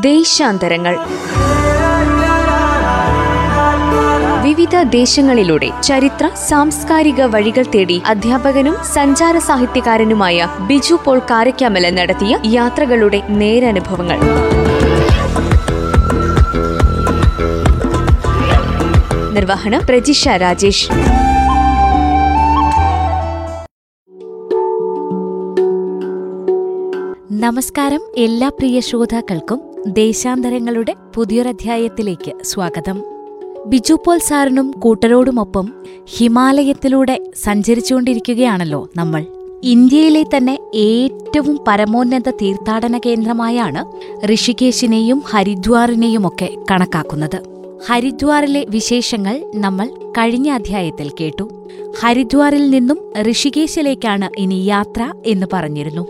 ദേശാന്തരങ്ങൾ. വിവിധ ദേശങ്ങളിലൂടെ ചരിത്ര സാംസ്കാരിക വഴികൾ തേടി അധ്യാപകനും സഞ്ചാര സാഹിത്യകാരനുമായ ബിജു പോൾ കാരക്കാമല നടത്തിയ യാത്രകളുടെ നേരനുഭവങ്ങൾ. നിർവഹണം പ്രജിഷ രാജേഷ്. നമസ്കാരം എല്ലാ പ്രിയ ശ്രോതാക്കൾക്കും. ദേശാന്തരങ്ങളുടെ പുതിയൊരധ്യായത്തിലേക്ക് സ്വാഗതം. ബിജു പോൾ സാറിനും കൂട്ടരോടുമൊപ്പം ഹിമാലയത്തിലൂടെ സഞ്ചരിച്ചുകൊണ്ടിരിക്കുകയാണല്ലോ നമ്മൾ. ഇന്ത്യയിലെ തന്നെ ഏറ്റവും പരമോന്നത തീർത്ഥാടന കേന്ദ്രമായാണ് ഋഷികേശിനെയും ഹരിദ്വാറിനെയുമൊക്കെ കണക്കാക്കുന്നത്. ഹരിദ്വാറിലെ വിശേഷങ്ങൾ നമ്മൾ കഴിഞ്ഞ അധ്യായത്തിൽ കേട്ടു. ഹരിദ്വാറിൽ നിന്നും ഋഷികേശിലേക്കാണ് ഇനി യാത്ര എന്ന് പറഞ്ഞിരുന്നു.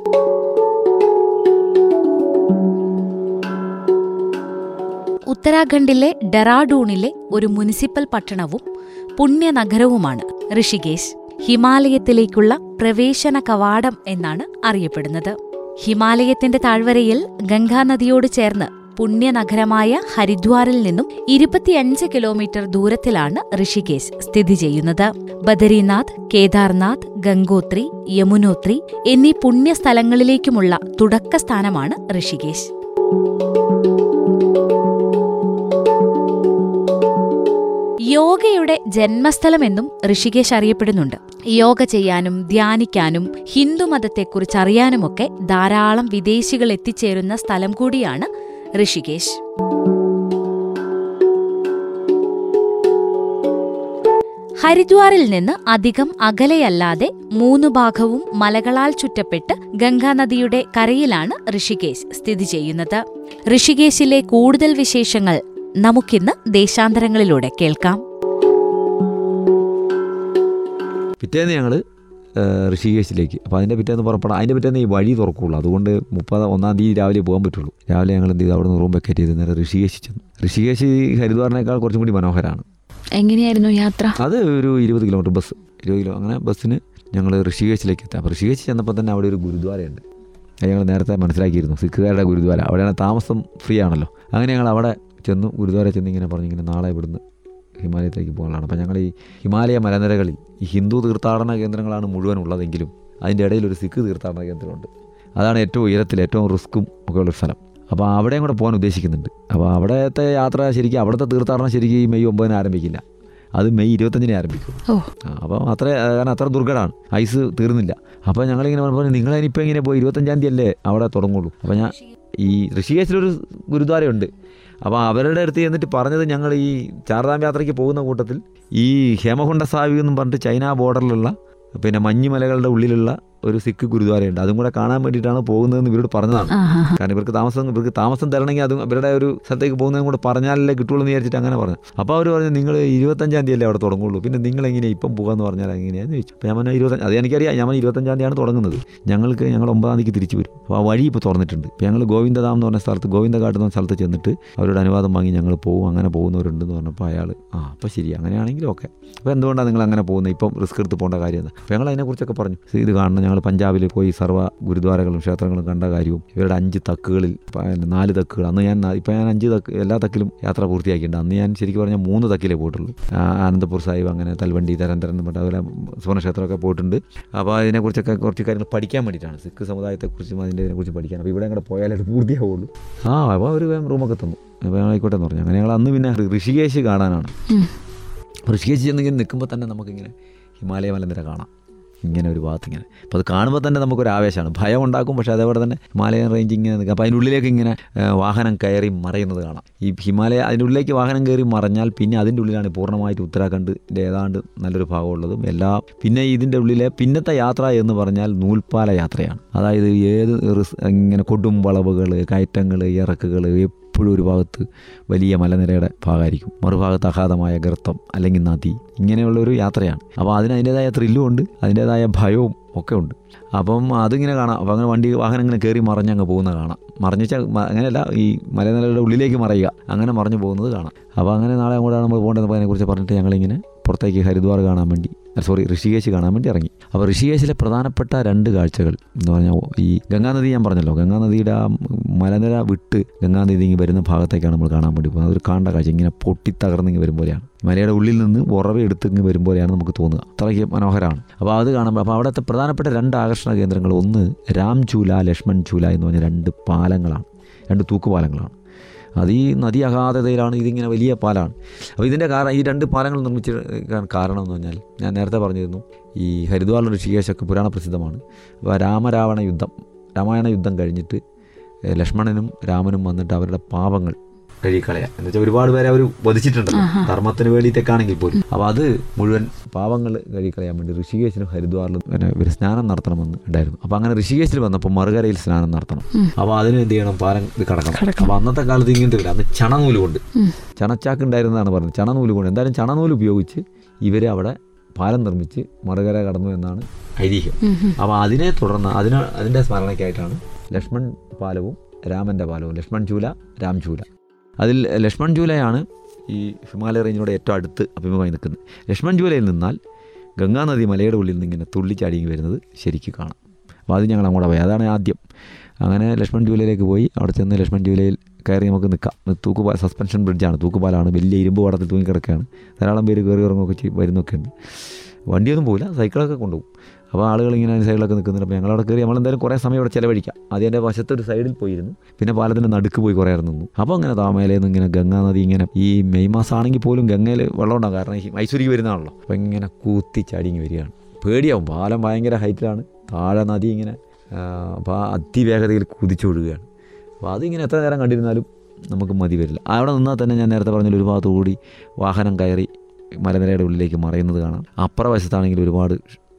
ഉത്തരാഖണ്ഡിലെ ഡെറാഡൂണിലെ ഒരു മുനിസിപ്പൽ പട്ടണവും പുണ്യനഗരവുമാണ്. ഋഷികേശ് ഹിമാലയത്തിലേക്കുള്ള പ്രവേശന കവാടം എന്നാണ് അറിയപ്പെടുന്നത്. ഹിമാലയത്തിന്റെ താഴ്വരയിൽ ഗംഗാനദിയോട് ചേർന്ന് പുണ്യനഗരമായ ഹരിദ്വാറിൽ നിന്നും ഇരുപത്തിയഞ്ച് കിലോമീറ്റർ ദൂരത്തിലാണ് ഋഷികേശ് സ്ഥിതി ചെയ്യുന്നത്. ബദരീനാഥ് കേദാർനാഥ് ഗംഗോത്രി യമുനോത്രി എന്നീ പുണ്യസ്ഥലങ്ങളിലേക്കുമുള്ള തുടക്കസ്ഥാനമാണ് ഋഷികേശ്. യോഗയുടെ ജന്മസ്ഥലമെന്നും ഋഷികേശ് അറിയപ്പെടുന്നുണ്ട്. യോഗ ചെയ്യാനും ധ്യാനിക്കാനും ഹിന്ദുമതത്തെക്കുറിച്ച് അറിയാനുമൊക്കെ ധാരാളം വിദേശികൾ എത്തിച്ചേരുന്ന സ്ഥലം കൂടിയാണ് ഋഷികേശ്. ഹരിദ്വാറിൽ നിന്ന് അധികം അകലെയല്ലാതെ മൂന്നു ഭാഗവും മലകളാൽ ചുറ്റപ്പെട്ട് ഗംഗാനദിയുടെ കരയിലാണ് ഋഷികേശ് സ്ഥിതി ചെയ്യുന്നത്. ഋഷികേശിലെ കൂടുതൽ വിശേഷങ്ങൾ നമുക്കിന്ന് ദേശാന്തരങ്ങളിലൂടെ കേൾക്കാം. പിറ്റേന്ന് ഞങ്ങൾ ഋഷികേശിലേക്ക്. അപ്പോൾ അതിന്റെ പിറ്റേന്ന് പുറപ്പെടാം അതിന്റെ പിറ്റേന്ന് ഈ വഴി തുറക്കുള്ളൂ. അതുകൊണ്ട് മുപ്പത് ഒന്നാം തീയതി രാവിലെ പോകാൻ പറ്റുള്ളൂ. രാവിലെ ഞങ്ങൾ എന്ത് ചെയ്തു? അവിടെ നിന്ന് റൂം വെക്കേറ്റ് ചെയ്ത് നേരെ ഋഷികേശി ചെന്നു. ഋഷികേശി ഹരിദ്വാറിനേക്കാൾ കുറച്ചും കൂടി മനോഹരമാണ് എങ്ങനെയായിരുന്നു യാത്ര? അത് ഒരു ഇരുപത് കിലോമീറ്റർ ബസ്. ഇരുപത് കിലോ അങ്ങനെ ബസ്സിന് ഞങ്ങൾ ഋഷികേശിലേക്ക് എത്താം. അപ്പോൾ ഋഷികേശി ചെന്നപ്പോൾ തന്നെ അവിടെ ഒരു ഗുരുദ്വാരയുണ്ട്. അത് ഞങ്ങൾ നേരത്തെ മനസ്സിലാക്കിയിരുന്നു. സിഖുകാരുടെ ഗുരുദ്വാര. അവിടെയാണ് താമസം ഫ്രീ ആണല്ലോ. അങ്ങനെ ഞങ്ങൾ അവിടെ ചെന്നു ഗുരുദ്വാര ചെന്ന് ഇങ്ങനെ പറഞ്ഞു ഇങ്ങനെ നാളെ ഇവിടുന്ന് ഹിമാലയത്തിലേക്ക് പോകാനാണ് അപ്പോൾ ഞങ്ങൾ ഈ ഹിമാലയ മലനിരകളിൽ ഈ ഹിന്ദു തീർത്ഥാടന കേന്ദ്രങ്ങളാണ് മുഴുവൻ ഉള്ളതെങ്കിലും അതിന്റെ ഇടയിൽ ഒരു സിഖ് തീർത്ഥാടന കേന്ദ്രമുണ്ട്. അതാണ് ഏറ്റവും ഉയരത്തിൽ ഏറ്റവും റിസ്ക്കും ഒക്കെ ഉള്ളൊരു സ്ഥലം. അപ്പോൾ അവിടെയും കൂടെ പോകാൻ ഉദ്ദേശിക്കുന്നുണ്ട്. അപ്പോൾ അവിടത്തെ യാത്ര ശരിക്കും അവിടുത്തെ തീർത്ഥാടനം ശരിക്കും ഈ മെയ് ഒമ്പതിന് ആരംഭിക്കില്ല. അത് മെയ് ഇരുപത്തഞ്ചിനെ ആരംഭിക്കും. അപ്പം അത്ര കാരണം അത്ര ദുർഘടമാണ്. ഐസ് തീർന്നില്ല. അപ്പോൾ ഞങ്ങളിങ്ങനെ പറഞ്ഞു നിങ്ങളിനിപ്പോൾ ഇങ്ങനെ പോയി ഇരുപത്തഞ്ചാം തീയതി അല്ലേ അവിടെ തുടങ്ങുള്ളൂ? അപ്പോൾ ഞാൻ ഈ ഋഷികേശിലൊരു ഗുരുദ്വാരയുണ്ട്. അപ്പോൾ അവരുടെ അടുത്ത് ചെന്നിട്ട് പറഞ്ഞത് ഞങ്ങൾ ഈ ചാർധാം യാത്രയ്ക്ക് പോകുന്ന കൂട്ടത്തിൽ ഈ ഹേമകുണ്ട സാവി എന്നും പറഞ്ഞിട്ട് ചൈന ബോർഡറിലുള്ള പിന്നെ മഞ്ഞുമലകളുടെ ഉള്ളിലുള്ള ഒരു സിഖ് ഗുരുദ്വാരയുണ്ട്. അതും കൂടെ കാണാൻ വേണ്ടിയിട്ടാണ് പോകുന്നതെന്ന് ഇവരോട് പറഞ്ഞതാണ്. കാരണം ഇവർക്ക് താമസം ഇവർക്ക് താമസം തരണമെങ്കിൽ അതും ഇവരുടെ ഒരു സ്ഥലത്തേക്ക് പോകുന്നതും കൂടെ പറഞ്ഞാലല്ലേ കിട്ടുള്ളൂ എന്ന് വിചാരിച്ചിട്ട് അങ്ങനെ പറഞ്ഞു. അപ്പോൾ അവർ പറഞ്ഞു നിങ്ങൾ ഇരുപത്തഞ്ചാം തീയതി അല്ലേ അവിടെ തുടങ്ങുള്ളൂ. പിന്നെ നിങ്ങൾ എങ്ങനെയാണ് ഇപ്പം പോകാമെന്ന് പറഞ്ഞാൽ എങ്ങനെയാണെന്ന് ചോദിച്ചു. അപ്പോൾ ഞാൻ ഇരുപത്തഞ്ച് അത് എനിക്കറിയാം. ഞാൻ ഇരുപത്തഞ്ചാം തീയതിയാണ് തുടങ്ങുന്നത്. ഞങ്ങൾക്ക് ഞങ്ങൾ ഒമ്പതാം തീയതിക്ക് തിരിച്ചു വരും. അപ്പോൾ ആ വഴി ഇപ്പോൾ തുറന്നിട്ടുണ്ട്. ഇപ്പോൾ ഞങ്ങൾ ഗോവിന്ദധാം എന്ന് പറഞ്ഞ സ്ഥലത്ത് ഗോവിന്ദഘാട്ട് എന്ന സ്ഥലത്ത് ചെന്നിട്ട് അവരോട് അനുവാദം വാങ്ങി ഞങ്ങൾ പോകും അങ്ങനെ പോകുന്നവരുണ്ടെന്ന് പറഞ്ഞപ്പോൾ അയാൾ ആ അപ്പോൾ ശരി. അങ്ങനെയാണെങ്കിലും ഓക്കെ. അപ്പോൾ എന്തുകൊണ്ടാണ് നിങ്ങൾ അങ്ങനെ പോകുന്നത്? ഇപ്പം റിസ്ക് എടുത്ത് പോകേണ്ട കാര്യം അപ്പോൾ ഞങ്ങൾ അതിനെക്കുറിച്ചൊക്കെ പറഞ്ഞു. "See, ഇത് കാണണം ഞങ്ങൾ പഞ്ചാബിൽ പോയി സർവ ഗുരുദ്വാരകളും ക്ഷേത്രങ്ങളും കണ്ട കാര്യവും ഇവരുടെ അഞ്ച് തക്കുകളിൽ നാല് തക്കുകൾ അന്ന് ഞാൻ ഇപ്പം ഞാൻ അഞ്ച് തക്ക് എല്ലാ തക്കിലും യാത്ര പൂർത്തിയാക്കിയിട്ടുണ്ട്. അന്ന് ഞാൻ ശരിക്കും പറഞ്ഞാൽ മൂന്ന് തക്കിലേ പോയിട്ടുള്ളൂ. ആനന്ദപൂർ സാഹിബ് അങ്ങനെ തൽവണ്ടി തരന്തരൻ പറഞ്ഞ അതുപോലെ സുവർണക്ഷേത്രമൊക്കെ പോയിട്ടുണ്ട്. അപ്പോൾ അതിനെക്കുറിച്ചൊക്കെ കുറച്ച് കാര്യങ്ങൾ പഠിക്കാൻ വേണ്ടിയിട്ടാണ്. സിഖ് സമുദായത്തെക്കുറിച്ചും അതിന്റെ ഇതിനെക്കുറിച്ച് പഠിക്കാൻ. അപ്പോൾ ഇവിടെ കൂടെ പോയാലേ അത് പൂർത്തിയാവുള്ളൂ. ആ അപ്പോൾ ഒരു റൂമൊക്കെ തന്നു. അപ്പോൾ ആയിക്കോട്ടെ എന്ന് പറഞ്ഞു. അങ്ങനെ ഞങ്ങൾ അന്ന് പിന്നെ ഋഷികേശ് കാണാനാണ്. ഋഷികേശ് ചെന്നിങ്ങനെ നിൽക്കുമ്പോൾ തന്നെ നമുക്കിങ്ങനെ ഹിമാലയ മലനിര കാണാം. ഇങ്ങനെ ഒരു ഭാഗത്ത് ഇങ്ങനെ. അപ്പോൾ അത് കാണുമ്പോൾ തന്നെ നമുക്കൊരു ആവേശമാണ്. ഭയം ഉണ്ടാക്കും പക്ഷേ അതേപോലെ തന്നെ ഹിമാലയൻ റേഞ്ച് ഇങ്ങനെ നിൽക്കുക അപ്പോൾ അതിന്റെ ഉള്ളിലേക്ക് ഇങ്ങനെ വാഹനം കയറി മറയുന്നത് കാണാം. ഈ ഹിമാലയ അതിന്റെ ഉള്ളിലേക്ക് വാഹനം കയറി മറഞ്ഞാൽ പിന്നെ അതിന്റെ ഉള്ളിലാണ് പൂർണമായിട്ട് ഉത്തരാഖണ്ഡിന്റെ ഏതാണ്ട് നല്ലൊരു ഭാഗമുള്ളതും എല്ലാ പിന്നെ ഇതിന്റെ ഉള്ളിലെ പിന്നത്തെ യാത്ര എന്ന് പറഞ്ഞാൽ നൂൽപ്പാല യാത്രയാണ്. അതായത് ഏത് ഇങ്ങനെ കൊടും വളവുകൾ കയറ്റങ്ങൾ ഇറക്കുകൾ എപ്പോഴും ഒരു ഭാഗത്ത് വലിയ മലനിരയുടെ ഭാഗമായിരിക്കും. മറുഭാഗത്ത് അഗാധമായ ഗർത്തം അല്ലെങ്കിൽ നദി ഇങ്ങനെയുള്ള ഒരു യാത്രയാണ്. അപ്പോൾ അതിന് അതിന്റേതായ ത്രില്ലും ഉണ്ട്. അതിന്റേതായ ഭയവും ഒക്കെ ഉണ്ട്. അപ്പം അതിങ്ങനെ കാണാം. അപ്പം അങ്ങനെ വണ്ടി വാഹനം ഇങ്ങനെ കയറി മറിഞ്ഞ് അങ്ങ് പോകുന്ന കാണാം. മറിഞ്ഞാൽ അങ്ങനെയല്ല ഈ മലനിരയുടെ ഉള്ളിലേക്ക് മറയുക. അങ്ങനെ മറിഞ്ഞു പോകുന്നത് കാണാം. അപ്പോൾ അങ്ങനെ നാളെ അങ്ങോട്ടാണ് നമ്മൾ പോകേണ്ടത്. അതിനെക്കുറിച്ച് പറഞ്ഞിട്ട് ഞങ്ങളിങ്ങനെ പുറത്തേക്ക് ഹരിദ്വാർ കാണാൻ വേണ്ടി സോറി ഋഷികേശ് കാണാൻ വേണ്ടി ഇറങ്ങി. അപ്പോൾ ഋഷികേശിലെ പ്രധാനപ്പെട്ട രണ്ട് കാഴ്ചകൾ എന്ന് പറഞ്ഞാൽ ഈ ഗംഗാനദി ഞാൻ പറഞ്ഞല്ലോ. ഗംഗാനദിയുടെ ആ മലനിര വിട്ട് ഗംഗാനദി ഇങ്ങനെ വരുന്ന ഭാഗത്തേക്കാണ് നമ്മൾ കാണാൻ വേണ്ടി പോകുന്നത്. അതൊരു കാണേണ്ട കാഴ്ച ഇങ്ങനെ പൊട്ടി തകർന്നിങ്ങ് വരും പോലെയാണ് മലയുടെ ഉള്ളിൽ നിന്ന് ഉറവ എടുത്ത് ഇങ്ങ് വരും പോലെയാണ് നമുക്ക് തോന്നുക. അത്രയ്ക്ക് മനോഹരമാണ്. അപ്പോൾ അത് കാണുമ്പോൾ അപ്പോൾ അവിടുത്തെ പ്രധാനപ്പെട്ട രണ്ട് ആകർഷണ കേന്ദ്രങ്ങൾ ഒന്ന് രാം ചൂല ലക്ഷ്മൺ ചൂല എന്ന് പറഞ്ഞ രണ്ട് പാലങ്ങളാണ്. രണ്ട് തൂക്കുപാലങ്ങളാണ്. അത് ഈ നദി അഗാധതയിലാണ് ഇതിങ്ങനെ വലിയ പാലാണ്. അപ്പോൾ ഇതിന്റെ കാരണം ഈ രണ്ട് പാലങ്ങൾ നിർമ്മിച്ച കാരണം എന്ന് പറഞ്ഞാൽ ഞാൻ നേരത്തെ പറഞ്ഞിരുന്നു ഈ ഹരിദ്വാർ ഋഷികേശൊക്കെ പുരാണ പ്രസിദ്ധമാണ് അപ്പോൾ രാമരാവണ യുദ്ധം രാമായണ യുദ്ധം കഴിഞ്ഞിട്ട് ലക്ഷ്മണനും രാമനും വന്നിട്ട് അവരുടെ പാപങ്ങൾ കഴുകിക്കളയാം. എന്ന് വെച്ചാൽ ഒരുപാട് പേരെ അവർ വധിച്ചിട്ടുണ്ടല്ലോ. ധർമ്മത്തിന് വേണ്ടിയിട്ടൊക്കെ പോലും. അപ്പോൾ അത് മുഴുവൻ പാവങ്ങൾ കഴുകിക്കളയാൻ വേണ്ടി ഋഷികേശിലും ഹരിദ്വാറിലും പിന്നെ ഇവർ സ്നാനം നടത്തണമെന്ന് ഉണ്ടായിരുന്നു. അപ്പോൾ അങ്ങനെ ഋഷികേശിൽ വന്നപ്പോൾ മറുകരയിൽ സ്നാനം നടത്തണം. അപ്പോൾ അതിന് എന്ത് ചെയ്യണം? പാലം ഇത് കടക്കണം. അപ്പോൾ അന്നത്തെ കാലത്ത് ഇങ്ങനത്തെ ഇല്ല അന്ന് ചണനൂൽ കൊണ്ട് ചണച്ചാക്ക് ഉണ്ടായിരുന്നതാണ് പറഞ്ഞത്. ചണനൂൽ കൊണ്ട് എന്തായാലും ചണനൂൽ ഉപയോഗിച്ച് ഇവർ അവിടെ പാലം നിർമ്മിച്ച് മറുകര കടന്നു എന്നാണ് ഐതിഹ്യം. അപ്പോൾ അതിനെ തുടർന്ന് അതിന് അതിന്റെ സ്മരണയ്ക്കായിട്ടാണ് ലക്ഷ്മൺ പാലവും രാമന്റെ പാലവും. ലക്ഷ്മൺ ചൂല രാം ചൂല. അതിൽ ലക്ഷ്മൺ ജൂലയാണ് ഈ ഹിമാലയ റേഞ്ചിനോട് ഏറ്റവും അടുത്ത് അഭിമുഖമായി നിൽക്കുന്നത്. ലക്ഷ്മൺ ജൂലയിൽ നിന്നാൽ ഗംഗാനദി മലയുടെ ഉള്ളിൽ നിന്ന് ഇങ്ങനെ തുള്ളിച്ചാടി വരുന്നത് ശരിക്കും കാണാം. അപ്പോൾ അത് ഞങ്ങൾ അങ്ങോട്ട് പോയി. അതാണ് ആദ്യം. അങ്ങനെ ലക്ഷ്മൺ ജൂലയിലേക്ക് പോയി. അവിടെ ചെന്ന് ലക്ഷ്മൺ ജൂലയിൽ കയറി നമുക്ക് നിൽക്കാം. തൂക്കുപാല സസ്പെൻഷൻ ബ്രിഡ്ജാണ്. തൂക്കുപാലാണ്. വലിയ ഇരുമ്പ് വടത്തിൽ തൂങ്ങിക്കിടക്കുകയാണ്. ധാരാളം പേര് കയറി ഇറങ്ങുകയൊക്കെ വരുന്നൊക്കെ ഉണ്ട് വണ്ടിയൊന്നും പോകില്ല സൈക്കിളൊക്കെ കൊണ്ടുപോകും. അപ്പോൾ ആളുകൾ ഇങ്ങനെ സൈഡിലൊക്കെ നിൽക്കുന്നുണ്ട്. അപ്പോൾ ഞങ്ങളവിടെ കയറി നമ്മളെന്തായാലും കുറേ സമയം ഇവിടെ ചിലവഴിക്കാം. ആദ്യം എന്റെ വശത്തൊരു സൈഡിൽ പോയിരുന്നു. പിന്നെ പാലത്തിന്റെ നടുക്ക് പോയി കുറേ നിന്നു. അപ്പോൾ അങ്ങനെ താമേലേന്ന് ഇങ്ങനെ ഗംഗാ നദി ഇങ്ങനെ ഈ മെയ് മാസം ആണെങ്കിൽ പോലും ഗംഗയിൽ വെള്ളം ഉണ്ടാകും കാരണം മൈസൂരിക്ക് വരുന്നതാണല്ലോ. അപ്പോൾ ഇങ്ങനെ കൂത്തി ചാടിങ്ങി വരികയാണ്. പേടിയാവും. പാലം ഭയങ്കര ഹൈറ്റിലാണ്. താഴെ നദി ഇങ്ങനെ അപ്പോൾ അതിവേഗതയിൽ കുതിച്ചൊഴുകയാണ് അപ്പോൾ അതിങ്ങനെ എത്ര നേരം കണ്ടിരുന്നാലും നമുക്ക് മതി വരില്ല. അവിടെ നിന്നാൽ തന്നെ ഞാൻ നേരത്തെ പറഞ്ഞ ഒരു ഭാഗത്ത് വാഹനം കയറി മലനിരയുടെ ഉള്ളിലേക്ക് മറയുന്നത് കാണാം. അപ്പുറ വശത്താണെങ്കിൽ ഒരുപാട്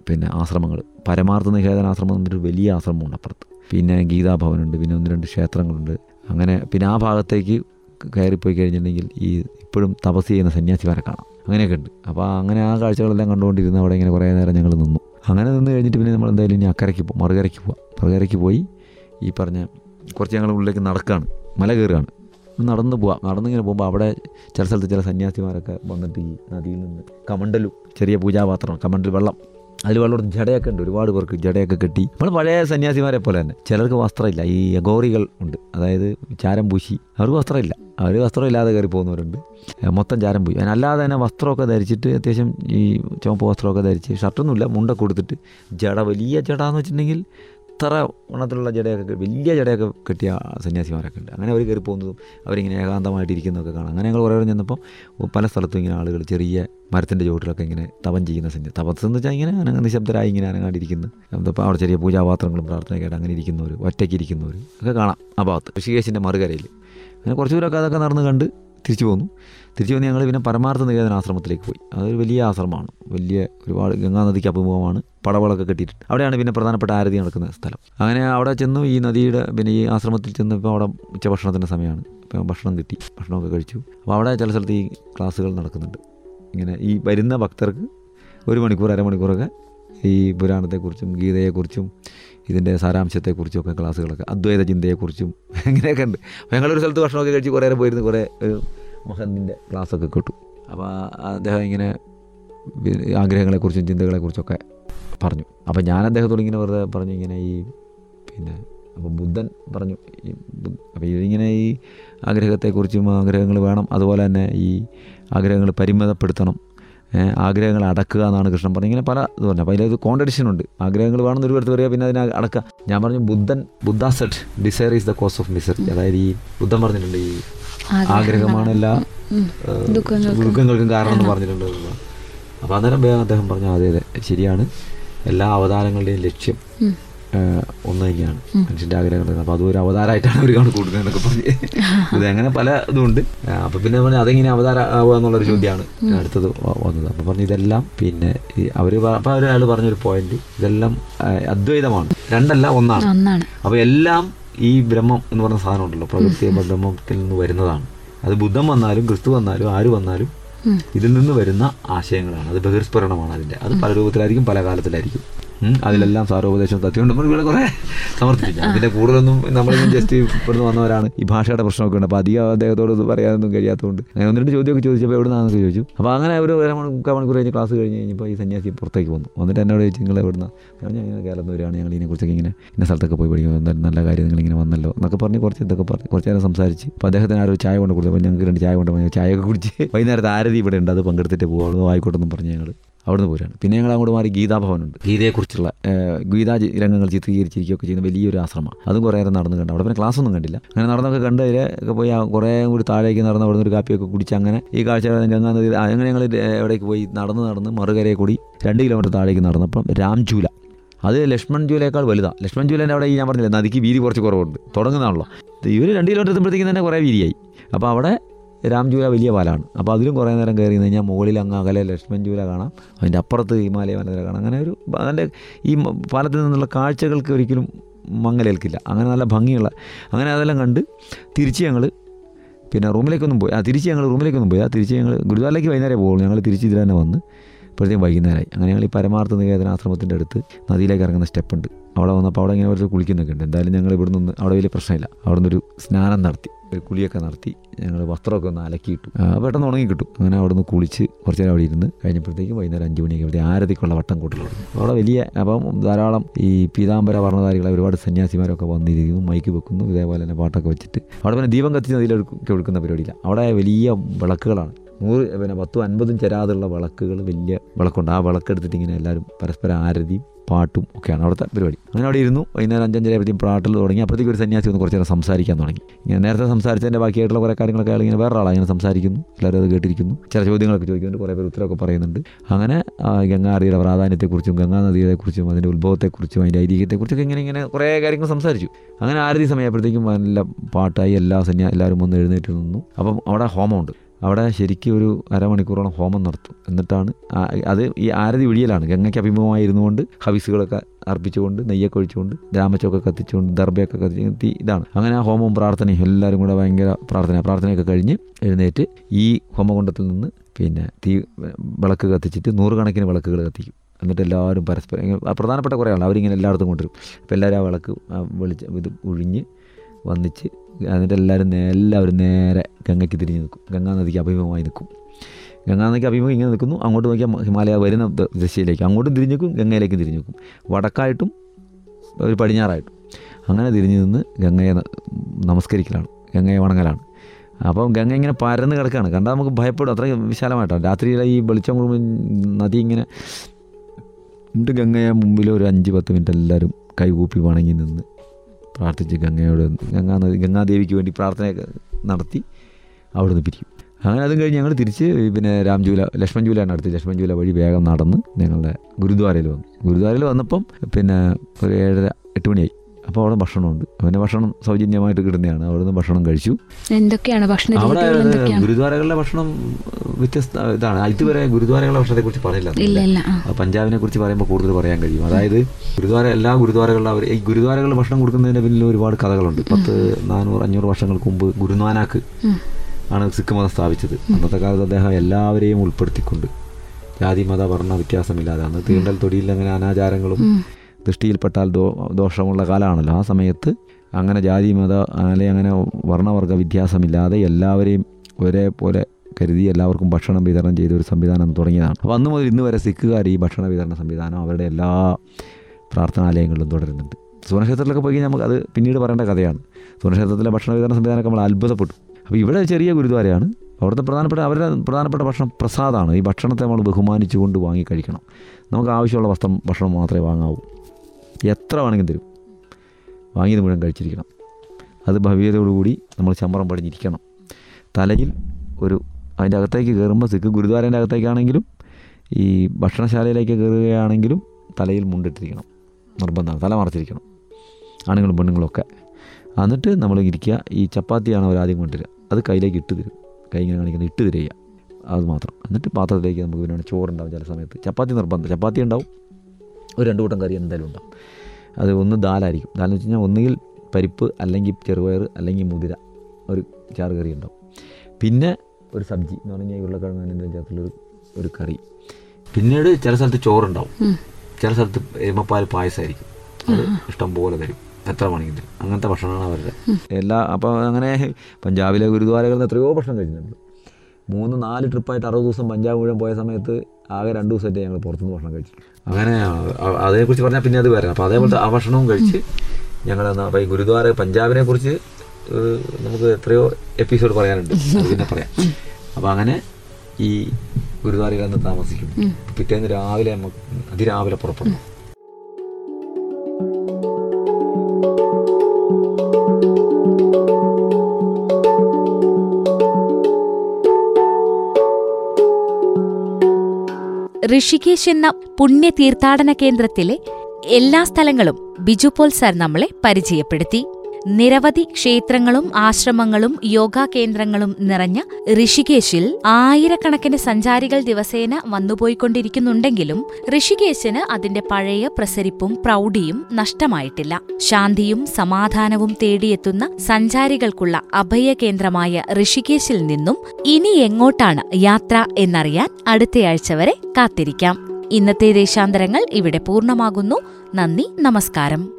പിന്നെ ആശ്രമങ്ങൾ. പരമാർത്ഥ നികേതന ആശ്രമം എന്നൊരു വലിയ ആശ്രമമുണ്ട് അപ്പുറത്ത്. പിന്നെ ഗീതാഭവനുണ്ട് പിന്നെ ഒന്ന് രണ്ട് ക്ഷേത്രങ്ങളുണ്ട്. അങ്ങനെ പിന്നെ ആ ഭാഗത്തേക്ക് കയറിപ്പോയി കഴിഞ്ഞിട്ടുണ്ടെങ്കിൽ ഈ ഇപ്പോഴും തപസ് ചെയ്യുന്ന സന്യാസിമാരെ കാണാം. അങ്ങനെയൊക്കെ ഉണ്ട്. അപ്പോൾ അങ്ങനെ ആ കാഴ്ചകളെല്ലാം കണ്ടുകൊണ്ടിരുന്ന അവിടെ ഇങ്ങനെ കുറേ നേരം ഞങ്ങൾ നിന്നു. അങ്ങനെ നിന്ന് കഴിഞ്ഞിട്ട് പിന്നെ നമ്മൾ എന്തായാലും ഇനി അക്കരയ്ക്ക് പോകും മറുകരയ്ക്ക് പോവാം. മറുകരയ്ക്ക് പോയി ഈ പറഞ്ഞ കുറച്ച് ഞങ്ങൾ ഉള്ളിലേക്ക് നടക്കുകയാണ് മല കയറുകയാണ്. നടന്നു പോവാം. നടന്നിങ്ങനെ പോകുമ്പോൾ അവിടെ ചില സ്ഥലത്ത് ചില സന്യാസിമാരൊക്കെ വന്നിട്ട് ഈ നദിയിൽ നിന്ന് കമണ്ടലും ചെറിയ പൂജാപാത്രം കമണ്ടൽ വെള്ളം. അതിൽ വെള്ളം ജടയൊക്കെ ഉണ്ട്. ഒരുപാട് പേർക്ക് ജടയൊക്കെ കെട്ടി. നമ്മൾ പഴയ സന്യാസിമാരെ പോലെ തന്നെ. ചിലർക്ക് വസ്ത്രമില്ല. ഈ അഗോറികൾ ഉണ്ട്. അതായത് ചാരം പൂശി. അവർക്ക് വസ്ത്രമില്ല. അവർ വസ്ത്രമില്ലാതെ കയറി പോകുന്നവരുണ്ട്. മൊത്തം ചാരം പൂശി. അതിനല്ലാതെ തന്നെ വസ്ത്രമൊക്കെ ധരിച്ചിട്ട് അത്യാവശ്യം ഈ ചുവപ്പ് വസ്ത്രമൊക്കെ ധരിച്ച് ഷർട്ടൊന്നുമില്ല. മുണ്ട കൊടുത്തിട്ട് ജട വലിയ ജട എന്ന് വെച്ചിട്ടുണ്ടെങ്കിൽ ഇത്ര ഉണത്തിലുള്ള ജടയൊക്കെ വലിയ ജടയൊക്കെ കെട്ടിയ സന്യാസിമാരൊക്കെ ഉണ്ട്. അങ്ങനെ അവർ കയറി പോകുന്നതും അവരിങ്ങനെ ഏകാന്തമായിട്ട് ഇരിക്കുന്നതൊക്കെ കാണാം. അങ്ങനെ ഞങ്ങൾ കുറേ ചെന്നപ്പോൾ പല സ്ഥലത്തും ഇങ്ങനെ ആളുകൾ ചെറിയ മരത്തിന്റെ ചുവട്ടിലൊക്കെ ഇങ്ങനെ തപം ചെയ്യുന്ന സന്യാസി തപസ് എന്ന് വെച്ചാൽ ഇങ്ങനെ അനങ്ങ നിശബ്ദരായി ഇങ്ങനെ അനങ്ങാണ്ടിരിക്കുന്ന. അപ്പോൾ അവിടെ ചെറിയ പൂജാപാത്രങ്ങളും പ്രാർത്ഥനയൊക്കെ അങ്ങനെ ഇരിക്കുന്നവർ ഒറ്റയ്ക്ക് ഇരിക്കുന്നവർ ഒക്കെ കാണാം ആ ഭാഗത്ത്. ഋഷികേശിന്റെ മറുകരയിൽ അങ്ങനെ കുറച്ച് ദൂരമൊക്കെ അതൊക്കെ നടന്ന് കണ്ട് തിരിച്ചു പോന്നു. തിരിച്ചു വന്ന് ഞങ്ങൾ പിന്നെ പരമാർത്ഥ നികേതന ആശ്രമത്തിലേക്ക് പോയി. അതൊരു വലിയ ആശ്രമമാണ്. വലിയ ഒരുപാട് ഗംഗാനദിക്ക് അഭിമുഖമാണ് പടവളൊക്കെ കെട്ടിയിട്ടുണ്ട്. അവിടെയാണ് പിന്നെ പ്രധാനപ്പെട്ട ആരതി നടക്കുന്ന സ്ഥലം. അങ്ങനെ അവിടെ ചെന്നു ഈ നദിയുടെ പിന്നെ ഈ ആശ്രമത്തിൽ ചെന്നപ്പോൾ അവിടെ ഉച്ചഭക്ഷണത്തിന്റെ സമയമാണ്. അപ്പോൾ ഭക്ഷണം കിട്ടി. ഭക്ഷണമൊക്കെ കഴിച്ചു. അപ്പോൾ അവിടെ ചില സ്ഥലത്ത് ഈ ക്ലാസ്സുകൾ നടക്കുന്നുണ്ട്. ഇങ്ങനെ ഈ വരുന്ന ഭക്തർക്ക് ഒരു മണിക്കൂർ അരമണിക്കൂറൊക്കെ ഈ പുരാണത്തെക്കുറിച്ചും ഗീതയെക്കുറിച്ചും ഇതിന്റെ സാരാംശത്തെക്കുറിച്ചും ഒക്കെ ക്ലാസ്സുകളൊക്കെ അദ്വൈത ചിന്തയെക്കുറിച്ചും അങ്ങനെയൊക്കെ ഉണ്ട്. ഞങ്ങളൊരു സ്ഥലത്ത് ഭക്ഷണമൊക്കെ കഴിച്ച് കുറേ നേരം പോയിരുന്നു കുറേ ഒരു മഹന്തിന്റെ ക്ലാസ്സൊക്കെ കിട്ടും. അപ്പോൾ അദ്ദേഹം ഇങ്ങനെ ആഗ്രഹങ്ങളെക്കുറിച്ചും ചിന്തകളെക്കുറിച്ചൊക്കെ പറഞ്ഞു. അപ്പോൾ ഞാൻ അദ്ദേഹത്തോട് ഇങ്ങനെ വെറുതെ പറഞ്ഞു ഇങ്ങനെ ഈ പിന്നെ അപ്പോൾ ബുദ്ധൻ പറഞ്ഞു ഈ അപ്പോൾ ഇതിങ്ങനെ ഈ ആഗ്രഹത്തെക്കുറിച്ചും ആഗ്രഹങ്ങൾ വേണം. അതുപോലെ തന്നെ ഈ ആഗ്രഹങ്ങൾ പരിമിതപ്പെടുത്തണം. ആഗ്രഹങ്ങൾ അടക്കുക എന്നാണ് കൃഷ്ണൻ പറഞ്ഞത്. ഇങ്ങനെ പല ഇത് പറഞ്ഞു. അപ്പോൾ അതിലൊരു കോൺട്രഡിക്ഷൻ ഉണ്ട്. ആഗ്രഹങ്ങൾ വേണമെന്ന് ഒരു പേർത്ത് പറയുക പിന്നെ അതിനെ അടക്കുക. ഞാൻ പറഞ്ഞു ബുദ്ധൻ Buddha said desire is the cause of misery അതായത് ഈ ബുദ്ധൻ പറഞ്ഞിട്ടുണ്ട് ഈ ആഗ്രഹമാണ് എല്ലാ ദുഃഖങ്ങൾക്കും കാരണം എന്ന് പറഞ്ഞിട്ടുണ്ട് അപ്പോൾ അന്നേരം അദ്ദേഹം പറഞ്ഞു അതെ അതെ ശരിയാണ്. എല്ലാ അവതാരങ്ങളുടെയും ലക്ഷ്യം ഒന്ന് തന്നെയാണ് മനുഷ്യന്റെ ആഗ്രഹങ്ങൾ അപ്പോൾ അത് ഒരു അവതാരമായിട്ടാണ് അവർ കാണും എന്നൊക്കെ പറഞ്ഞ്. ഇത് അങ്ങനെ പല ഇതുണ്ട് അപ്പോൾ പിന്നെ പറഞ്ഞാൽ അതെങ്ങനെ അവതാരം ആവുക എന്നുള്ളൊരു ചോദ്യമാണ് അടുത്തത് വന്നത്. അപ്പോൾ പറഞ്ഞു ഇതെല്ലാം പിന്നെ അവർ അപ്പോൾ ഒരാൾ പറഞ്ഞൊരു പോയിന്റ് ഇതെല്ലാം അദ്വൈതമാണ്. രണ്ടല്ല ഒന്നാണ്. അപ്പോൾ എല്ലാം ഈ ബ്രഹ്മം എന്ന് പറഞ്ഞ സാധനം ഉണ്ടല്ലോ. പ്രകൃതി ബ്രഹ്മത്തിൽ നിന്ന് വരുന്നതാണ്. അത് ബുദ്ധം വന്നാലും ക്രിസ്തു വന്നാലും ആര് വന്നാലും ഇതിൽ നിന്ന് വരുന്ന ആശയങ്ങളാണ്. അത് ബഹിർസ്ഫുരണമാണ് അതിന്റെ അത് പല രൂപത്തിലായിരിക്കും പല കാലത്തിലായിരിക്കും. അതിലെല്ലാം സാരോപദേശം ഉപദേശം നമ്മൾ ഇവിടെ കുറേ സമർത്ഥിച്ചു അതിന്റെ കൂടുതലൊന്നും നമ്മളൊന്നും ജസ്റ്റ് ഇവിടുന്ന് വന്നവരാണ്. ഈ ഭാഷയുടെ പ്രശ്നമൊക്കെ ഉണ്ട്. അപ്പോൾ അധികം അദ്ദേഹത്തോട് ഇത് പറയാനൊന്നും കഴിയാത്തതുകൊണ്ട്. അങ്ങനെ ഒന്ന് രണ്ട് ചോദ്യമൊക്കെ ചോദിച്ചപ്പോൾ എവിടെ നിന്നാണെന്നൊക്കെ ചോദിച്ചു. അപ്പോൾ അങ്ങനെ ഒരു മുക്കാൽ മണിക്കൂർ കഴിഞ്ഞ് ക്ലാസ് കഴിഞ്ഞ് കഴിഞ്ഞപ്പോൾ ഈ സന്യാസി പുറത്തേക്ക് വന്നു. വന്നിട്ട് എന്നോട് ചോദിച്ചു നിങ്ങൾ എവിടുന്ന? ഞാൻ ഇങ്ങനെ കേരളത്തിൽ വരികയാണ്. ഞങ്ങൾ ഇതിനെക്കുറിച്ചൊക്കെ ഇങ്ങനെ ഇന്ന സ്ഥലത്തൊക്കെ പോയി പഠിക്കും. എന്തായാലും നല്ല കാര്യം നിങ്ങൾ ഇങ്ങനെ വന്നല്ലോ? എന്നൊക്കെ പറഞ്ഞ് കുറച്ച് ഇതൊക്കെ പറഞ്ഞു കുറച്ച് നേരം സംസാരിച്ച്. അപ്പോൾ അദ്ദേഹത്തിന് ആരോ ചായ കൊണ്ട് കൊടുത്തു. അപ്പോൾ ഞങ്ങൾക്ക് രണ്ട് ചായ കൊണ്ട് പോയി ചായയൊക്കെ കുടിച്ച് വൈകുന്നേരത്തെ ആരതി ഇവിടെ ഉണ്ട്. അത് പങ്കെടുത്തിട്ട് പോകുള്ളൂ ആയിക്കോട്ടെന്നും പറഞ്ഞ് ഞങ്ങൾ അവിടുന്ന് പോരാണ്. പിന്നെ ഞങ്ങൾ അങ്ങോട്ട് മാറി ഗീതാഭവനുണ്ട്. ഗീതയെക്കുറിച്ചുള്ള. ഗീതാ രംഗങ്ങൾ ചിത്രീകരിച്ചിരിക്കുകയൊക്കെ ചെയ്യുന്ന വലിയൊരു ആശ്രമം. അതും കുറേ നേരം നടന്ന് കണ്ടു. അവിടെ പിന്നെ ക്ലാസ് ഒന്നും കണ്ടില്ല. അങ്ങനെ നടന്നൊക്കെ കണ്ട് ഒക്കെ പോയി ആ കുറേ കൂടി താഴേക്ക് നടന്ന് അവിടെ ഒരു കാപ്പിയൊക്കെ കുടിച്ച് അങ്ങനെ ഈ കാഴ്ച ഗംഗാ നദി അങ്ങനെ ഞങ്ങൾ എവിടേക്ക് പോയി? നടന്ന് നടന്ന് മറുകരയെ കൂടി രണ്ട് കിലോമീറ്റർ താഴേക്ക് നടന്നപ്പം രാംചൂല. അത് ലക്ഷ്മൺ ജൂലേക്കാൾ വലുതാണ് ലക്ഷ്മൺ ജൂലേന്റെ അവിടെ ഈ ഞാൻ പറഞ്ഞില്ല നദിക്ക് വീതി കുറച്ച് കുറവുണ്ട്. തുടങ്ങുന്നതാണല്ലോ. ഇവർ രണ്ട് കിലോമീറ്റർ എത്തുമ്പോഴത്തേക്കും തന്നെ കുറേ വീതിയായി. അപ്പോൾ അവിടെ രാംചൂല വലിയ പാലമാണ് അപ്പോൾ അതിലും കുറേ നേരം കയറി കഴിഞ്ഞാൽ മുകളിൽ അങ്ങ് അകലെ ലക്ഷ്മൺ ജൂല കാണാം. അതിന്റെ അപ്പുറത്ത് ഹിമാലയ മലനിര കാണാം. അങ്ങനെ ഒരു അതിന്റെ ഈ പാലത്തിൽ നിന്നുള്ള കാഴ്ചകൾക്ക് ഒരിക്കലും മങ്ങലേൽക്കില്ല. അങ്ങനെ നല്ല ഭംഗിയുള്ള അങ്ങനെ അതെല്ലാം കണ്ട് തിരിച്ച് ഞങ്ങൾ പിന്നെ റൂമിലേക്കൊന്നും പോയി. ആ തിരിച്ച് ഞങ്ങൾ റൂമിലേക്കൊന്നും പോയി. ആ തിരിച്ച് ഞങ്ങൾ ഗുരുദ്വാരയിലേക്ക് വൈകുന്നേരം പോകുള്ളൂ ഞങ്ങൾ തിരിച്ച് ഇതിൽ തന്നെ വന്ന് ഇപ്പോഴത്തേക്കും വൈകുന്നേരമായി. അങ്ങനെ ഞങ്ങൾ ഈ പരമാർത്ഥ നികേതന ആശ്രമത്തിന്റെ അടുത്ത് നദിയിലേക്ക് ഇറങ്ങുന്ന സ്റ്റെപ്പുണ്ട്. അവിടെ വന്നപ്പോൾ അവിടെ ഇങ്ങനെ കുറച്ച് കുളിക്കുന്നൊക്കെ ഉണ്ട്. എന്തായാലും ഞങ്ങൾ ഇവിടെ അവിടെ വലിയ പ്രശ്നമില്ല. അവിടെ നിന്നൊരു സ്നാനം നടത്തി. ഒരു കുളിയൊക്കെ നടത്തി ഞങ്ങൾ വസ്ത്രമൊക്കെ ഒന്ന് അലക്കിയിട്ടു. പെട്ടെന്ന് ഉണങ്ങി കിട്ടും. അങ്ങനെ അവിടെ നിന്ന് കുളിച്ച് കുറച്ച് നേരം അവിടെ ഇരുന്ന് കഴിഞ്ഞപ്പോഴത്തേക്കും വൈകുന്നേരം അഞ്ച് മണിയൊക്കെ അവിടെ ആരതിക്കുള്ള വട്ടം കൂട്ടലുണ്ട് അവിടെ വലിയ അപ്പം ധാരാളം ഈ പീതാംബര വർണധാരികളെ ഒരുപാട് സന്യാസിമാരൊക്കെ വന്നിരിക്കുന്നു മൈക്ക് വെക്കുന്നു ഇതേപോലെ തന്നെ പാട്ടൊക്കെ വെച്ചിട്ട്. അവിടെ പിന്നെ ദീപം കത്തിച്ച് നദിയിലേക്ക് എടുക്കുന്ന പരിപാടിയില്ല. അവിടെ വലിയ വിളക്കുകളാണ്. നൂറ് പിന്നെ പത്തും അൻപതും ചെരാതുള്ള വിളക്കുകൾ വലിയ വിളക്കുണ്ട്. ആ വിളക്കെടുത്തിട്ട് ഇങ്ങനെ എല്ലാവരും പരസ്പരം ആരതിയും പാട്ടും ഒക്കെയാണ് അവിടുത്തെ പരിപാടി. അങ്ങനെ അവിടെ ഇരുന്നു. വൈകുന്നേരം അഞ്ചഞ്ചരയായപ്പോഴത്തേക്കും പ്രാട്ടിൽ തുടങ്ങി. അപ്പോഴത്തേക്ക് ഒരു സന്യാസി ഒന്ന് കുറച്ച് നേരം സംസാരിക്കാൻ തുടങ്ങി. ഞാൻ നേരത്തെ സംസാരിച്ചതിന്റെ ബാക്കിയായിട്ടുള്ള കുറേ കാര്യങ്ങളൊക്കെ അയാൾ വേറെ ആളാണ് ഇങ്ങനെ സംസാരിക്കുന്നു. എല്ലാവരും അത് കേട്ടിരിക്കുന്നു. ചില ചോദ്യങ്ങളൊക്കെ ചോദിക്കുന്നുണ്ട്. കുറേ പേര് ഉത്തരമൊക്കെ പറയുന്നുണ്ട്. അങ്ങനെ ഗംഗാനദിയുടെ പ്രാധാന്യത്തെക്കുറിച്ചും ഗംഗാനദിയെക്കുറിച്ചും അതിന്റെ ഉത്ഭവത്തെക്കുറിച്ചും അതിന്റെ ഐതിഹ്യത്തെക്കുറിച്ചൊക്കെ ഇങ്ങനെ ഇങ്ങനെ കുറേ കാര്യങ്ങൾ സംസാരിച്ചു. അങ്ങനെ ആരതി സമയപ്പോഴത്തേക്കും നല്ല പാട്ടായി എല്ലാ സന്യാ എല്ലാവരും വന്ന് എഴുന്നേറ്റ് നിന്നു. അപ്പം അവിടെ ഹോമമുണ്ട്. അവിടെ ശരിക്കും ഒരു അരമണിക്കൂറോളം ഹോമം നടത്തും. എന്നിട്ടാണ് അത് ഈ ആരതി വിഴിയലാണ് ഗംഗയ്ക്ക് അഭിമുഖമായിരുന്നുകൊണ്ട് ഹവിസുകളൊക്കെ അർപ്പിച്ചുകൊണ്ട് നെയ്യൊക്കെ ഒഴിച്ചുകൊണ്ട് രാമച്ചൊക്കെ കത്തിച്ചുകൊണ്ട് ദർഭയൊക്കെ കത്തിച്ച് ഇതാണ്. അങ്ങനെ ആ ഹോമവും പ്രാർത്ഥനയും എല്ലാവരും കൂടെ ഭയങ്കര പ്രാർത്ഥന പ്രാർത്ഥനയൊക്കെ കഴിഞ്ഞ് എഴുന്നേറ്റ് ഈ ഹോമകുണ്ടത്തിൽ നിന്ന് പിന്നെ തീ വിളക്ക് കത്തിച്ചിട്ട് നൂറുകണക്കിന് വിളക്കുകൾ കത്തിക്കും. എന്നിട്ട് എല്ലാവരും പരസ്പരം പ്രധാനപ്പെട്ട കുറേ ആൾ അവരിങ്ങനെ എല്ലായിടത്തും കൊണ്ടുവരും. അപ്പോൾ എല്ലാവരും ആ വിളക്ക് വെളിച്ച ഇത് ഒഴിഞ്ഞ് വന്നിച്ച് എന്നിട്ട് എല്ലാവരും എല്ലാവരും നേരെ ഗംഗയ്ക്ക് തിരിഞ്ഞ് നിൽക്കും. ഗംഗാ നദിക്ക് അഭിമുഖമായി നിൽക്കും. ഗംഗാ നദിക്ക് അഭിമുഖം ഇങ്ങനെ നിൽക്കുന്നു. അങ്ങോട്ട് നോക്കിയാൽ ഹിമാലയ വരുന്ന ദിശയിലേക്ക്. അങ്ങോട്ടും തിരിഞ്ഞു നിൽക്കും ഗംഗയിലേക്കും തിരിഞ്ഞു നിൽക്കും. വടക്കായിട്ടും ഒരു പടിഞ്ഞാറായിട്ടും അങ്ങനെ തിരിഞ്ഞു നിന്ന് ഗംഗയെ നമസ്കരിക്കലാണ്. ഗംഗയെ വണങ്ങലാണ്. അപ്പം ഗംഗ ഇങ്ങനെ പരന്ന് കിടക്കുകയാണ് കണ്ടാൽ നമുക്ക് ഭയപ്പെടും. അത്ര വിശാലമായിട്ടാണ്. രാത്രിയിലെ ഈ വെളിച്ചം കൂടുമ്പോൾ നദി ഇങ്ങനെ എന്നിട്ട് ഗംഗയെ മുമ്പിൽ ഒരു അഞ്ച് പത്ത് മിനിറ്റ് എല്ലാവരും കൈകൂപ്പി വണങ്ങി നിന്ന് പ്രാർത്ഥിച്ച് ഗംഗയോട് ഗംഗാ ഗംഗാദേവിക്ക് വേണ്ടി പ്രാർത്ഥനയൊക്കെ നടത്തി അവിടെ നിന്ന് പിരിയും. അങ്ങനെ അതും കഴിഞ്ഞ് ഞങ്ങൾ തിരിച്ച് പിന്നെ രാംജൂല ലക്ഷ്മൺ ജൂലാണ് അടുത്ത്. ലക്ഷ്മൺ ജൂല വഴി വേഗം നടന്ന് ഞങ്ങളുടെ ഗുരുദ്വാരയിൽ വന്നു. ഗുരുദ്വാരയിൽ വന്നപ്പം പിന്നെ ഒരു ഏഴര എട്ട് മണിയായി. അപ്പോൾ അവിടെ ഭക്ഷണമുണ്ട്. അവന്റെ ഭക്ഷണം സൗജന്യമായിട്ട് കിട്ടുന്നതാണ്. അവിടെ നിന്ന് ഭക്ഷണം കഴിച്ചു. എന്തൊക്കെയാണ് ഭക്ഷണം അവിടെ ഗുരുദ്വാരകളുടെ ഗുരുദ്വാരകളിലെ ഭക്ഷണം വ്യത്യസ്ത ഇതാണ്. ഇതുവരെ ഗുരുദ്വാരകളുടെ ഭക്ഷണത്തെ കുറിച്ച് പറയില്ല പഞ്ചാബിനെ കുറിച്ച് പറയുമ്പോൾ കൂടുതൽ പറയാൻ കഴിയും. അതായത് ഗുരുദ്വാര എല്ലാ ഗുരുദ്വാരകളിലും അവർ ഈ ഗുരുദ്വാരകളിൽ ഭക്ഷണം കൊടുക്കുന്നതിന്റെ പിന്നിൽ ഒരുപാട് കഥകളുണ്ട്. പത്ത് നാനൂറ് അഞ്ഞൂറ് വർഷങ്ങൾക്ക് മുമ്പ് ഗുരുനാനാക്ക്. ആണ് സിഖ് മതം സ്ഥാപിച്ചത്. അന്നത്തെ കാലത്ത് അദ്ദേഹം എല്ലാവരെയും ഉൾപ്പെടുത്തിക്കൊണ്ട് ജാതി മത വർണ വ്യത്യാസമില്ലാതെ അന്ന് തീണ്ടൽ തൊടിയിൽ അങ്ങനെ അനാചാരങ്ങളും. ദൃഷ്ടിയിൽപ്പെട്ടാൽ ദോ ദോഷമുള്ള കാലമാണല്ലോ. ആ സമയത്ത് അങ്ങനെ ജാതി മത അല്ലെങ്കിൽ അങ്ങനെ വർണവർഗ വ്യത്യാസമില്ലാതെ എല്ലാവരെയും ഒരേപോലെ കരുതി എല്ലാവർക്കും ഭക്ഷണം വിതരണം ചെയ്ത ഒരു സംവിധാനം തുടങ്ങിയതാണ്. അപ്പോൾ അന്ന് മുതൽ ഇന്ന് വരെ സിഖുകാർ ഈ ഭക്ഷണ വിതരണ സംവിധാനം അവരുടെ എല്ലാ പ്രാർത്ഥനാലയങ്ങളിലും തുടരുന്നുണ്ട്. സുവർണക്ഷേത്രത്തിലൊക്കെ പോയി നമുക്ക് അത് പിന്നീട് പറയേണ്ട കഥയാണ്. സുവർണക്ഷേത്രത്തിലെ ഭക്ഷണ വിതരണ സംവിധാനമൊക്കെ നമ്മൾ അത്ഭുതപ്പെട്ടു. അപ്പോൾ ഇവിടെ ചെറിയ ഗുരുദ്വാരയാണ്. അവിടുത്തെ പ്രധാനപ്പെട്ട അവരുടെ പ്രധാനപ്പെട്ട ഭക്ഷണം പ്രസാദമാണ് ഈ ഭക്ഷണത്തെ നമ്മൾ ബഹുമാനിച്ചുകൊണ്ട് വാങ്ങി കഴിക്കണം. നമുക്ക് ആവശ്യമുള്ള വസ്ത്രം ഭക്ഷണം മാത്രമേ വാങ്ങാവൂ. എത്ര വേണമെങ്കിലും തരും. വാങ്ങിയത് മുഴുവൻ കഴിച്ചിരിക്കണം. അത് ഭവ്യതയോടുകൂടി നമ്മൾ ചമ്പറം പടിഞ്ഞിരിക്കണം. തലയിൽ ഒരു അതിന്റെ അകത്തേക്ക് കയറുമ്പോൾ സിഖ് ഗുരുദ്വാരേന്റെ അകത്തേക്കാണെങ്കിലും ഈ ഭക്ഷണശാലയിലേക്ക് കയറുകയാണെങ്കിലും തലയിൽ മുണ്ടിട്ടിരിക്കണം. നിർബന്ധമാണ്. തല മറച്ചിരിക്കണം. ആണുങ്ങളും പെണ്ണുങ്ങളും ഒക്കെ. എന്നിട്ട് നമ്മൾ ഇരിക്കുക. ഈ ചപ്പാത്തിയാണ് അവർ ആദ്യം കൊണ്ടുവരിക. അത് കയ്യിലേക്ക് ഇട്ട് തരും. കൈ ഇങ്ങനെ കാണിക്കുന്നത് ഇട്ട് തരിക. അത് മാത്രം. എന്നിട്ട് പാത്രത്തിലേക്ക് നമുക്ക് പിന്നെ ചോറുണ്ടാവും ചില സമയത്ത്. ചപ്പാത്തി നിർബന്ധം. ചപ്പാത്തി ഉണ്ടാവും. ഒരു രണ്ട് കൂട്ടം കറി എന്തായാലും ഉണ്ടാവും. അത് ഒന്ന് ദാലായിരിക്കും. ദാലെന്ന് വെച്ച് കഴിഞ്ഞാൽ ഒന്നുകിൽ പരിപ്പ് അല്ലെങ്കിൽ ചെറുപയർ അല്ലെങ്കിൽ മുതിര ഒരു ചാറ് കറി ഉണ്ടാവും. പിന്നെ ഒരു സബ്ജി എന്ന് പറഞ്ഞാൽ ഉരുളക്കിഴങ്ങ് എന്തെങ്കിലും ചേർത്തുള്ളൊരു ഒരു കറി. പിന്നീട് ചില സ്ഥലത്ത് ചോറുണ്ടാവും. ചില സ്ഥലത്ത് എരുമപ്പാൽ പായസമായിരിക്കും അത് ഇഷ്ടം പോലെ തരും എത്ര വേണമെങ്കിലും അങ്ങനത്തെ ഭക്ഷണമാണ് അവരുടെ. എല്ലാ അപ്പോൾ അങ്ങനെ പഞ്ചാബിലെ ഗുരുദ്വാരകളിൽ നിന്ന് എത്രയോ ഭക്ഷണം കഴിച്ചിട്ടുണ്ട്. മൂന്ന് നാല് ട്രിപ്പായിട്ട് അറുപത് ദിവസം പഞ്ചാബ് മുഴുവൻ പോയ സമയത്ത് ആകെ രണ്ട് ദിവസമായിട്ട് ഞങ്ങൾ പുറത്തുനിന്ന് ഭക്ഷണം കഴിച്ചു അങ്ങനെ അതേക്കുറിച്ച് പറഞ്ഞാൽ പിന്നെ അത് വരാം അപ്പോൾ അതേപോലത്തെ ആ ഭക്ഷണവും കഴിച്ച് ഞങ്ങൾ അപ്പോൾ ഈ ഗുരുദ്വാര പഞ്ചാബിനെ കുറിച്ച് നമുക്ക് എത്രയോ എപ്പിസോഡ് പറയാനുണ്ട്. പിന്നെ പറയാം. അപ്പോൾ അങ്ങനെ ഈ ഗുരുദ്വാരയിൽ നിന്ന് താമസിക്കും. പിറ്റേന്ന് രാവിലെ നമുക്ക് അതിരാവിലെ പുറപ്പെടുന്നു ഋഷികേശ് എന്ന പുണ്യ തീർത്ഥാടന കേന്ദ്രത്തിലെ എല്ലാ സ്ഥലങ്ങളും ബിജുപോൽ സാർ നമ്മളെ പരിചയപ്പെടുത്തി. നിരവധി ക്ഷേത്രങ്ങളും ആശ്രമങ്ങളും യോഗാ കേന്ദ്രങ്ങളും നിറഞ്ഞ ഋഷികേശിൽ ആയിരക്കണക്കിന് സഞ്ചാരികൾ ദിവസേന വന്നുപോയിക്കൊണ്ടിരിക്കുന്നുണ്ടെങ്കിലും ഋഷികേശിന് അതിന്റെ പഴയ പ്രസരിപ്പും പ്രൗഢിയും നഷ്ടമായിട്ടില്ല. ശാന്തിയും സമാധാനവും തേടിയെത്തുന്ന സഞ്ചാരികൾക്കുള്ള അഭയകേന്ദ്രമായ ഋഷികേശിൽ നിന്നും ഇനി എങ്ങോട്ടാണ് യാത്ര എന്നറിയാൻ അടുത്തയാഴ്ച വരെ കാത്തിരിക്കാം. ഇന്നത്തെ ദേശാന്തരങ്ങൾ ഇവിടെ പൂർണമാകുന്നു. നന്ദി നമസ്കാരം.